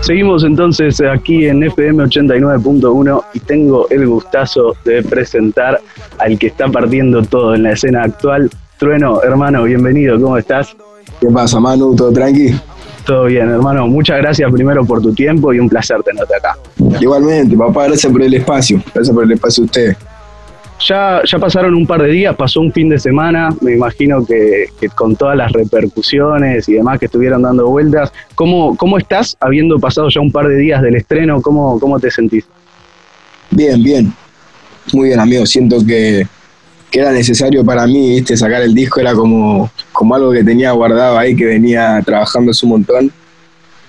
Seguimos entonces aquí en FM 89.1 y tengo el gustazo de presentar al que está partiendo todo en la escena actual. Trueno, hermano, bienvenido, ¿cómo estás? ¿Qué pasa, Manu? ¿Todo tranqui? Todo bien, hermano. Muchas gracias primero por tu tiempo y un placer tenerte acá. Igualmente, papá, gracias por el espacio. Gracias por el espacio a usted. Ya, ya pasaron un par de días, pasó un fin de semana, me imagino que, con todas las repercusiones y demás que estuvieron dando vueltas, ¿cómo, ¿cómo estás habiendo pasado ya un par de días del estreno? ¿Cómo, cómo te sentís? Bien, bien. Muy bien, amigo. Siento que, era necesario para mí, ¿viste? Sacar el disco era como, como algo que tenía guardado ahí, que venía trabajando un montón.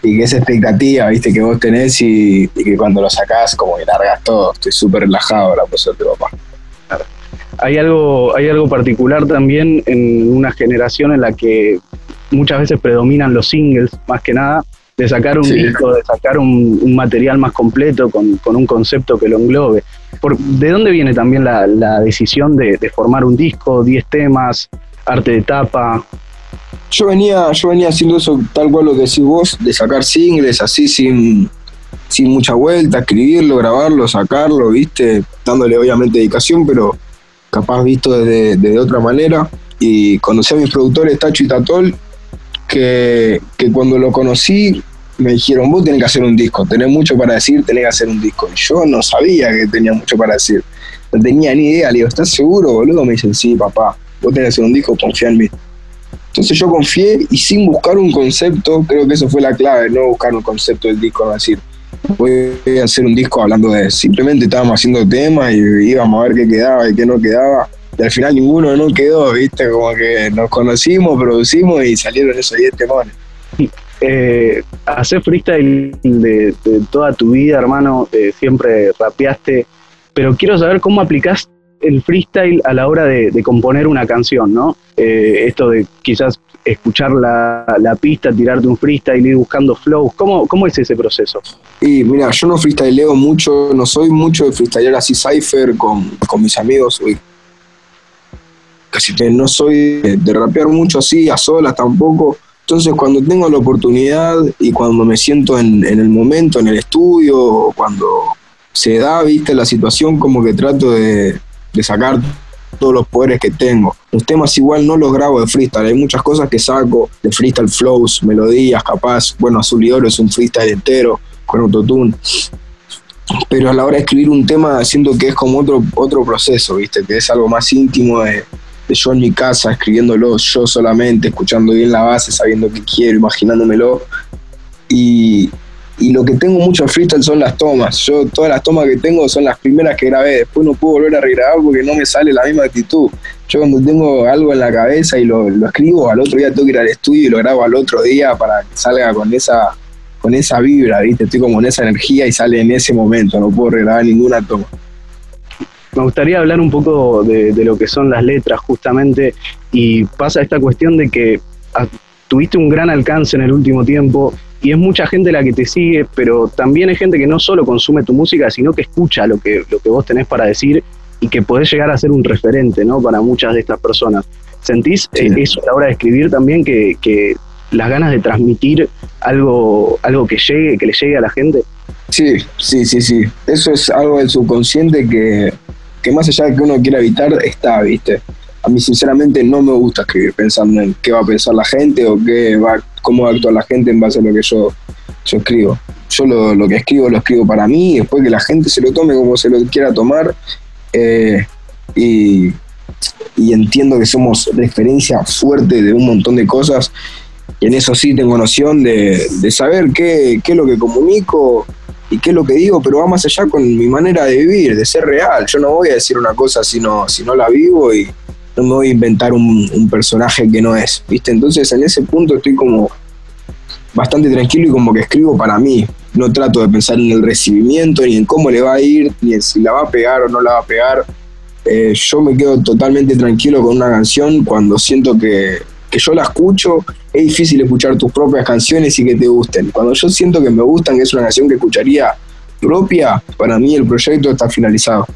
Y que esa expectativa, ¿viste? Que vos tenés y, que cuando lo sacás, como que largas todo. Estoy súper relajado ahora, por suerte, papá hay algo, hay algo particular también en una generación en la que muchas veces predominan los singles, más que nada, de sacar un disco, de sacar un, material más completo con, un concepto que lo englobe. Por, ¿De dónde viene también la, decisión de, formar un disco, 10 temas, arte de tapa? Yo venía, yo venía haciendo eso tal cual lo que decís vos, de sacar singles así sin, sin mucha vuelta, escribirlo, grabarlo, sacarlo, viste, dándole obviamente dedicación, pero capaz visto de otra manera. Y conocí a mis productores Tacho y Tatol, que, que, cuando lo conocí me dijeron, vos tenés que hacer un disco, tenés mucho para decir, tenés que hacer un disco. Y yo no sabía que tenía mucho para decir, no tenía ni idea. Le digo, ¿estás seguro, boludo? Me dicen, sí, papá, vos tenés que hacer un disco, confía en mí. Entonces yo confié y sin buscar un concepto, creo que eso fue la clave, no buscar un concepto del disco, no decir, voy a hacer un disco hablando de. Simplemente estábamos haciendo temas y íbamos a ver qué quedaba y qué no quedaba. Y al final ninguno no quedó, ¿viste? Como que nos conocimos, producimos y salieron esos 10 temas. Eh, hacer freestyle de, toda tu vida, hermano, eh, siempre rapeaste, pero quiero saber cómo aplicás el freestyle a la hora de, componer una canción, ¿no? Eh, esto de quizás escuchar la, pista, tirarte un freestyle, ir buscando flows, ¿cómo, cómo es ese proceso? Y mira, yo no freestyleo mucho, no soy mucho de freestylear así cypher con, mis amigos, casi que no soy de, rapear mucho así, a solas tampoco. Entonces cuando tengo la oportunidad y cuando me siento en, en el momento, en el estudio, cuando se da, viste, la situación, como que trato de, de sacar todos los poderes que tengo. Los temas igual no los grabo de freestyle, hay muchas cosas que saco de freestyle flows, melodías, capaz, bueno, Azul y Oro es un freestyle entero con autotune. Pero a la hora de escribir un tema siento que es como otro, otro proceso, ¿viste? Que es algo más íntimo de, de yo en mi casa, escribiéndolo yo solamente, escuchando bien la base, sabiendo qué quiero, imaginándomelo. Y, y lo que tengo mucho freestyle son las tomas. Yo todas las tomas que tengo son las primeras que grabé. Después no puedo volver a regrabar porque no me sale la misma actitud. Yo cuando tengo algo en la cabeza y lo, escribo, al otro día tengo que ir al estudio y lo grabo al otro día para que salga con esa, con esa vibra, ¿viste? Estoy como en esa energía y sale en ese momento. No puedo regrabar ninguna toma. Me gustaría hablar un poco de, de lo que son las letras justamente y pasa esta cuestión de que tuviste un gran alcance en el último tiempo y es mucha gente la que te sigue, pero también hay gente que no solo consume tu música, sino que escucha lo que, lo que vos tenés para decir y que podés llegar a ser un referente, ¿no? Para muchas de estas personas. ¿Sentís eh, eso a la hora de escribir también, que, que, las ganas de transmitir algo, algo que llegue, que le llegue a la gente? Sí, sí, sí, sí. Eso es algo del subconsciente que, que más allá de que uno quiera evitar, está, ¿viste? A mí sinceramente no me gusta escribir pensando en qué va a pensar la gente o qué va, cómo va a actuar la gente en base a lo que yo, yo escribo. Yo lo, que escribo lo escribo para mí, y después que la gente se lo tome como se lo quiera tomar. Eh, y, entiendo que somos referencia fuerte de un montón de cosas. Y en eso sí tengo noción de, saber qué, qué es lo que comunico y qué es lo que digo, pero va más allá con mi manera de vivir, de ser real. Yo no voy a decir una cosa si no, si no la vivo y, no me voy a inventar un, personaje que no es, ¿viste? Entonces en ese punto estoy como bastante tranquilo y como que escribo para mí. No trato de pensar en el recibimiento, ni en cómo le va a ir, ni en si la va a pegar o no la va a pegar. Eh, yo me quedo totalmente tranquilo con una canción cuando siento que, que yo la escucho. Es difícil escuchar tus propias canciones y que te gusten. Cuando yo siento que me gustan, es una canción que escucharía propia, para mí el proyecto está finalizado.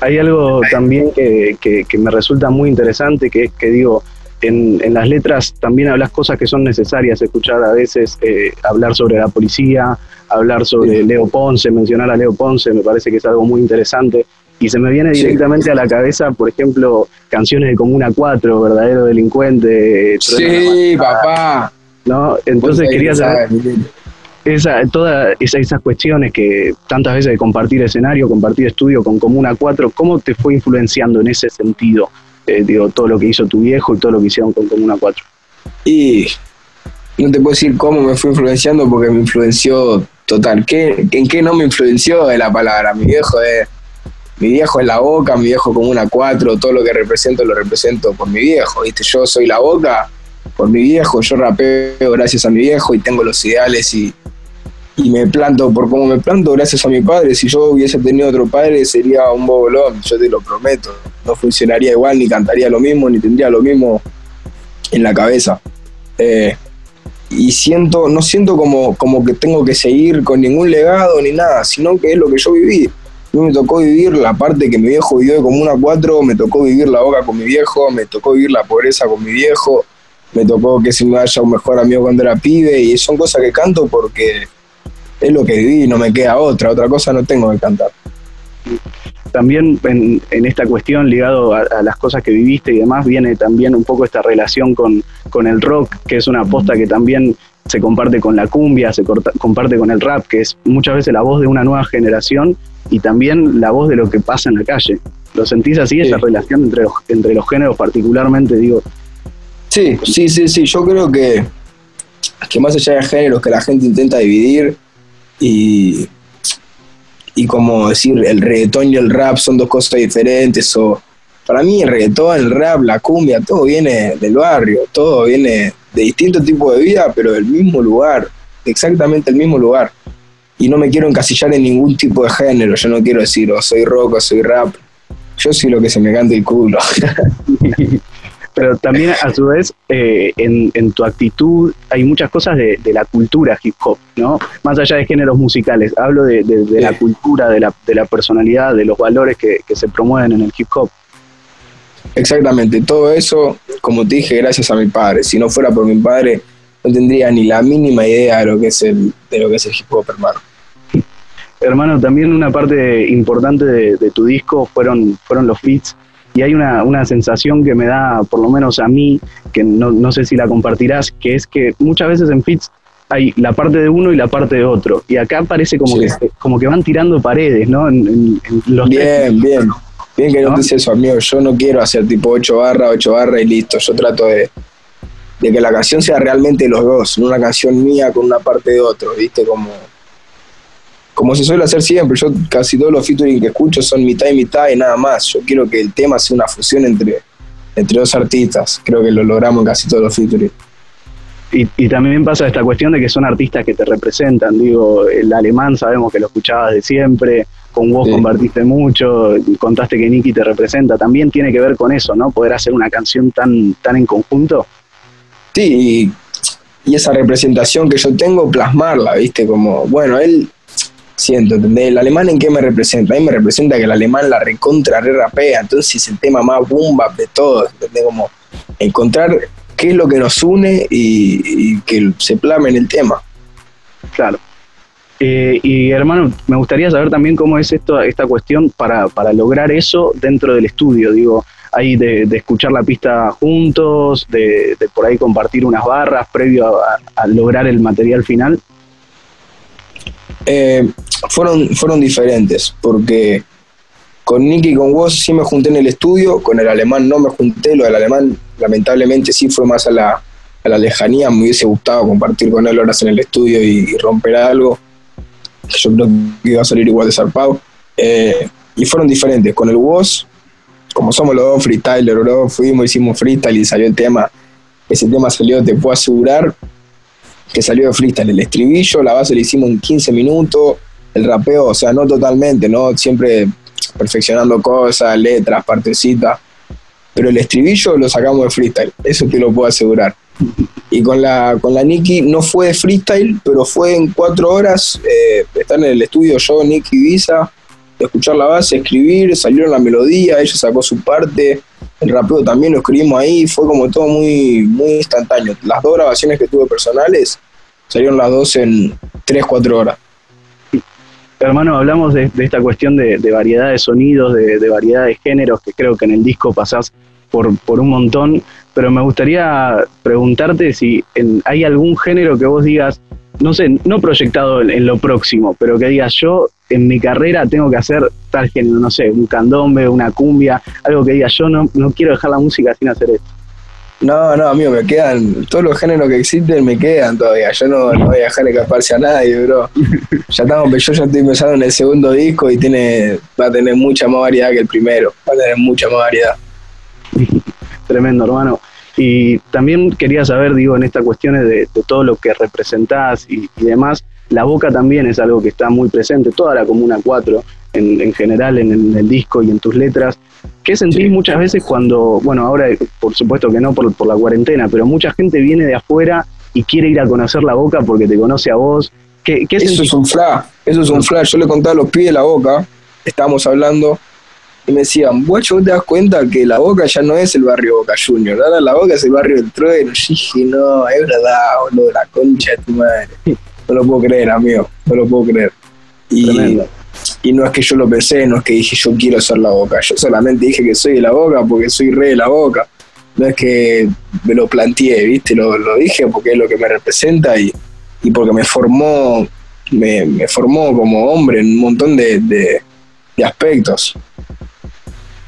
Hay algo también que, me resulta muy interesante, que es que digo, en, las letras también hablas cosas que son necesarias escuchar a veces, eh, hablar sobre la policía, hablar sobre Leo Ponce, mencionar a Leo Ponce, me parece que es algo muy interesante. Y se me viene directamente a la cabeza, por ejemplo, canciones de Comuna 4, Verdadero Delincuente. Sí, papá. ¿no? Entonces quería saber esa, todas esas cuestiones que tantas veces de compartir escenario, compartir estudio con Comuna 4, ¿cómo te fue influenciando en ese sentido? Eh, digo, todo lo que hizo tu viejo y todo lo que hicieron con Comuna 4. Y no te puedo decir cómo me fue influenciando porque me influenció total. ¿Qué, ¿En qué no me influenció de la palabra? Mi viejo es, mi viejo es la boca, mi viejo Comuna 4, todo lo que represento lo represento por mi viejo, ¿viste? Yo soy la boca por mi viejo, yo rapeo gracias a mi viejo y tengo los ideales y, y me planto por cómo me planto gracias a mi padre. Si yo hubiese tenido otro padre sería un bobolón, yo te lo prometo. No funcionaría igual, ni cantaría lo mismo, ni tendría lo mismo en la cabeza. Eh, y siento, no siento como, como que tengo que seguir con ningún legado ni nada, sino que es lo que yo viví. A mí me tocó vivir la parte que mi viejo vivió de Comuna 4, me tocó vivir la boca con mi viejo, me tocó vivir la pobreza con mi viejo, me tocó que se me vaya un mejor amigo cuando era pibe, y son cosas que canto porque es lo que viví, no me queda otra, otra cosa no tengo que cantar. También en, esta cuestión, ligado a, las cosas que viviste y demás, viene también un poco esta relación con, con el rock, que es una aposta que también se comparte con la cumbia, se comparte con el rap, que es muchas veces la voz de una nueva generación y también la voz de lo que pasa en la calle. ¿Lo sentís así, esa relación entre los, entre los géneros particularmente, digo? Sí, sí, sí, sí. Yo creo que, que más allá de géneros que la gente intenta dividir, y, y como decir, el reggaetón y el rap son dos cosas diferentes, o para mí el reggaetón, el rap, la cumbia, todo viene del barrio, todo viene de distintos tipos de vida, pero del mismo lugar, exactamente el mismo lugar. Y no me quiero encasillar en ningún tipo de género, yo no quiero decir, o soy rock o soy rap, yo soy lo que se me canta el culo. pero también a su vez eh, en, tu actitud hay muchas cosas de, la cultura hip hop, ¿no? Más allá de géneros musicales, hablo de, la cultura, de la, de la, personalidad, de los valores que, se promueven en el hip hop. Exactamente, todo eso, como te dije, gracias a mi padre. Si no fuera por mi padre, no tendría ni la mínima idea de lo que es el, de lo que es el hip hop, hermano. Hermano, también una parte importante de, tu disco fueron, fueron los feats y hay una, una, sensación que me da, por lo menos a mí, que no, no, sé si la compartirás, que es que muchas veces en fits hay la parte de uno y la parte de otro, y acá parece como, que, como que van tirando paredes, ¿no? En, los bien, bien, bien que no, dices eso, amigo, yo no quiero hacer tipo 8 barra, 8 barra y listo, yo trato de, de que la canción sea realmente los dos, no una canción mía con una parte de otro, ¿viste? Como como se suele hacer siempre, yo casi todos los featuring que escucho son mitad y mitad y nada más. Yo quiero que el tema sea una fusión entre, entre dos artistas. Creo que lo logramos en casi todos los featuring. Y, también pasa esta cuestión de que son artistas que te representan. Digo, el alemán sabemos que lo escuchabas de siempre, con vos compartiste mucho, contaste que Nicky te representa. También tiene que ver con eso, ¿no? Poder hacer una canción tan, tan en conjunto. Sí, y, y esa representación que yo tengo, plasmarla, ¿viste? Como, bueno, él siento, ¿entendés? ¿El alemán en qué me representa? A mí me representa que el alemán la recontra re rapea, entonces es el tema más boom de todos, ¿entendés? Como encontrar qué es lo que nos une y, que se plame en el tema. Claro. Eh, y hermano, me gustaría saber también cómo es esto, esta cuestión para, para lograr eso dentro del estudio, digo, ahí de, escuchar la pista juntos, de, por ahí compartir unas barras previo a lograr el material final. Eh, fueron, fueron diferentes, porque con Nicky y con vos sí me junté en el estudio, con el alemán no me junté, lo del alemán lamentablemente sí fue más a la, a la lejanía, me hubiese gustado compartir con él horas en el estudio y, romper algo, yo creo que iba a salir igual de zarpado. Eh, y fueron diferentes, con el Woz, como somos los dos freestyler, fuimos, hicimos freestyle y salió el tema, ese tema salió, te puedo asegurar, que salió de freestyle. El estribillo, la base le hicimos en 15 minutos, el rapeo, o sea, no totalmente, ¿no? Siempre perfeccionando cosas, letras, partecitas, pero el estribillo lo sacamos de freestyle, eso te lo puedo asegurar. Y con la, con la Nicky no fue de freestyle, pero fue en cuatro horas eh, estar en el estudio yo, Nicky Visa, escuchar la base, escribir, salieron la melodía, ella sacó su parte, el rapeo también lo escribimos ahí, fue como todo muy, muy instantáneo. Las dos grabaciones que tuve personales salieron las dos en 3, 4 horas. Hermano, hablamos de, esta cuestión de, variedad de sonidos, de, variedad de géneros, que creo que en el disco pasás por, por un montón, pero me gustaría preguntarte si hay algún género que vos digas, no sé, no proyectado en, lo próximo, pero que digas yo en mi carrera tengo que hacer tal género, no sé, un candombe, una cumbia, algo que diga yo no, no quiero dejar la música sin hacer esto. No, no, amigo, me quedan, todos los géneros que existen me quedan todavía. Yo no, voy a dejar escaparse a nadie, bro. Ya estamos, yo ya estoy pensando en el segundo disco y tiene, va a tener mucha más variedad que el primero. Va a tener mucha más variedad. Tremendo, hermano. Y también quería saber, digo, en estas cuestiones de, todo lo que representás y, demás, la boca también es algo que está muy presente, toda la Comuna 4 en, en general en el, disco y en tus letras. ¿Qué sentís muchas veces cuando, bueno, ahora por supuesto que no por, por la cuarentena, pero mucha gente viene de afuera y quiere ir a conocer la boca porque te conoce a vos? ¿Qué, qué eso es un flash, eso es un flash. Yo le contaba a los pies de la boca, estábamos hablando, y me decían, guacho, ¿vos te das cuenta que la boca ya no es el barrio Boca Junior? Ahora la boca es el barrio del trueno. Y dije, no, es verdad, boludo, la concha de tu madre. No lo puedo creer, amigo, no lo puedo creer. Y, y no es que yo lo pensé, no es que dije yo quiero ser la boca, yo solamente dije que soy de la boca porque soy re de la boca. No es que me lo planteé, ¿viste? Lo, lo dije porque es lo que me representa y, y porque me formó, me, me, formó como hombre en un montón de, de, aspectos.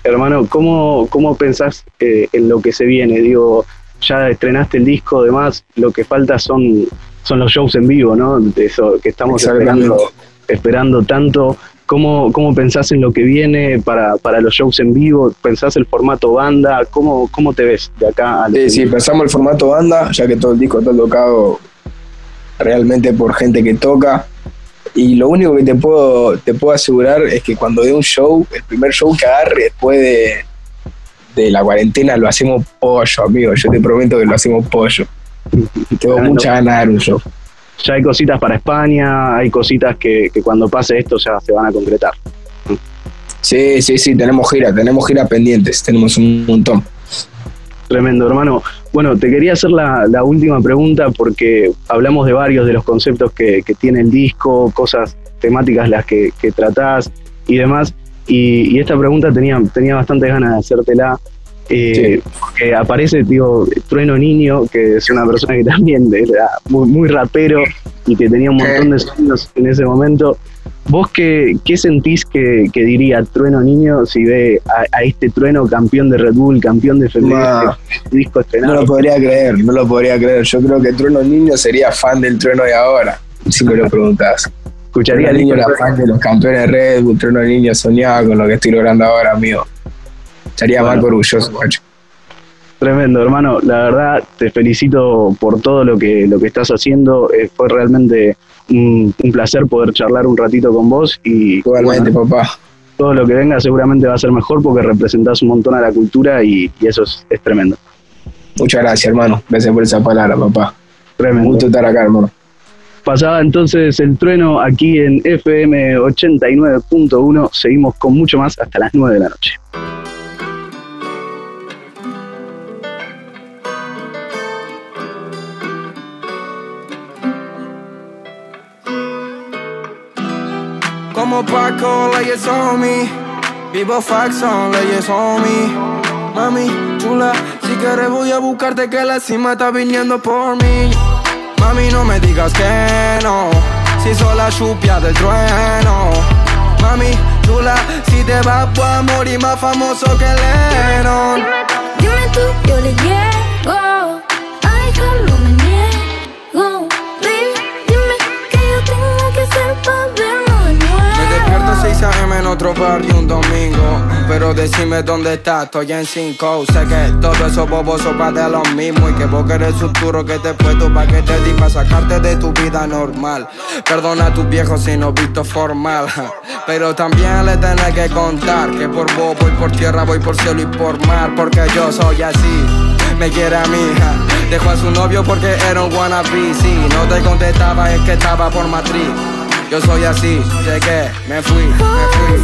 Hermano, ¿cómo, cómo pensás eh, en lo que se viene? Digo, ya estrenaste el disco, además, lo que falta son, son los shows en vivo, ¿no? De eso que estamos esperando, esperando tanto. ¿Cómo, ¿Cómo pensás en lo que viene para, para los shows en vivo? ¿Pensás el formato banda? ¿Cómo, cómo te ves de acá a Sí, sí, pensamos el formato banda, ya que todo el disco está tocado realmente por gente que toca. Y lo único que te puedo, te puedo asegurar es que cuando dé un show, el primer show que agarre después de, de la cuarentena lo hacemos pollo, amigo. Yo te prometo que lo hacemos pollo. Tengo mucha ganas de dar un show ya hay cositas para España, hay cositas que, cuando pase esto ya se van a concretar. Sí, sí, sí, tenemos gira, tenemos gira pendientes, tenemos un montón. Tremendo, hermano. Bueno, te quería hacer la, última pregunta porque hablamos de varios de los conceptos que, tiene el disco, cosas temáticas las que, tratás y demás. Y, y, esta pregunta tenía, tenía bastantes ganas de hacértela eh, que aparece, digo, Trueno Niño, que es una persona que también era muy, muy rapero y que tenía un montón de sueños en ese momento. ¿Vos qué, qué sentís que, diría Trueno Niño si ve a, este Trueno campeón de Red Bull, campeón de FMS, disco estrenado? No lo podría creer, no lo podría creer. Yo creo que Trueno Niño sería fan del Trueno de ahora, si me lo preguntás. Escucharía Niño era fan de los campeones de Red Bull, Trueno Niño soñaba con lo que estoy logrando ahora, amigo. Estaría más orgulloso, Tremendo, hermano. La verdad, te felicito por todo lo que, lo que estás haciendo. Eh, fue realmente un, placer poder charlar un ratito con vos. y Igualmente, papá. Todo lo que venga seguramente va a ser mejor porque representás un montón a la cultura y, eso es, tremendo. Muchas gracias, hermano. Gracias por esa palabra, papá. Tremendo. gusto estar acá, hermano. Pasaba entonces el trueno aquí en FM 89.1. Seguimos con mucho más hasta las 9 de la noche. Como Paco, leyes on me. Vivo faxon, leyes on me. Mami, chula, si quieres voy a buscarte que la cima está viniendo por mí. Mami, no me digas que no, si soy la chupia del trueno. Mami, chula, si te vas a morir más famoso que Lennon. Dime tú, yo le llego. Otro barrio un domingo. Pero decime dónde estás, estoy en 5. Sé que todo eso bobos son de lo mismo. Y que vos querés futuro que te puesto pa' que te di sacarte de tu vida normal. Perdona a tus viejos si no visto formal. Pero también le tenés que contar que por vos voy por tierra, voy por cielo y por mar. Porque yo soy así me quiere a mi hija. Dejó a su novio porque era un wannabe. Si no te contestaba, es que estaba por matriz. Yo soy así, llegué, me fui, me fui.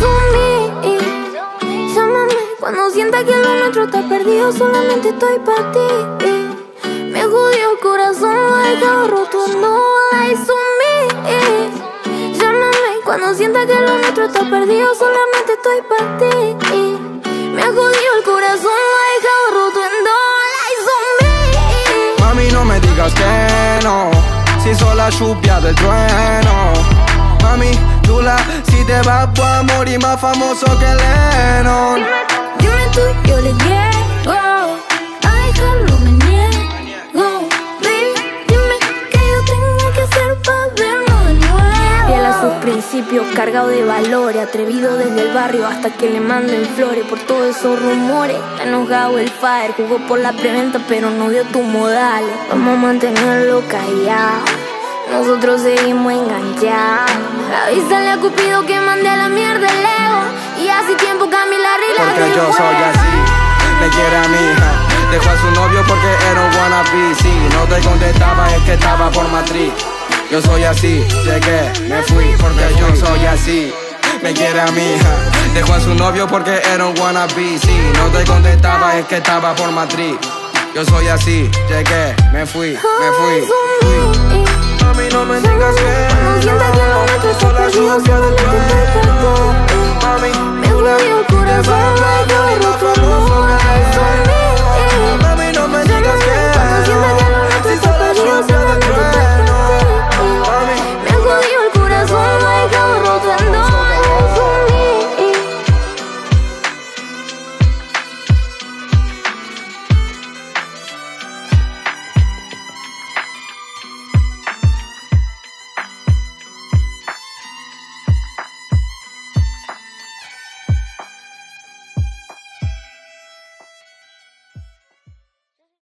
Llámame cuando sienta que lo nuestro está perdido, solamente estoy para ti. Me jodió el corazón, lo he dejado roto, no lies me. Llámame cuando sienta que lo nuestro está perdido, solamente estoy para ti. Me ha jodido el corazón, lo he dejado roto, no lies me. Mami, no me digas que no, si soy la lluvia del trueno. Mami, chula, si te vas voy a morir más famoso que Lennon. Dime tú, yo le llego a dejarlo me niego. Baby, dime qué yo tengo que hacer para verlo de nuevo. Fiel a sus principios, cargado de valores, atrevido desde el barrio hasta que le manden flores por todos esos rumores. Está enojado el fire, jugó por la preventa, pero no dio tus modales. Vamos a mantenerlo callado. Nosotros seguimos enganchados. Avísale a Cupido que mande a la mierda el ego. Y hace tiempo Camila arregla Porque de yo soy así, me quiere a mi hija. Dejó a su novio porque era un wannabe. Si no te contestaba es que estaba por matriz. Yo soy así, llegué, me fui porque yo soy así. Me quiere a mi hija. Dejó a su novio porque era un wannabe. Si no te contestaba es que estaba por matriz. Yo soy así, llegué, me fui, me fui. fui. Mami, no me digas que Sola perdido, lluvia del trueno. Mami, dejado roto, no lies on me.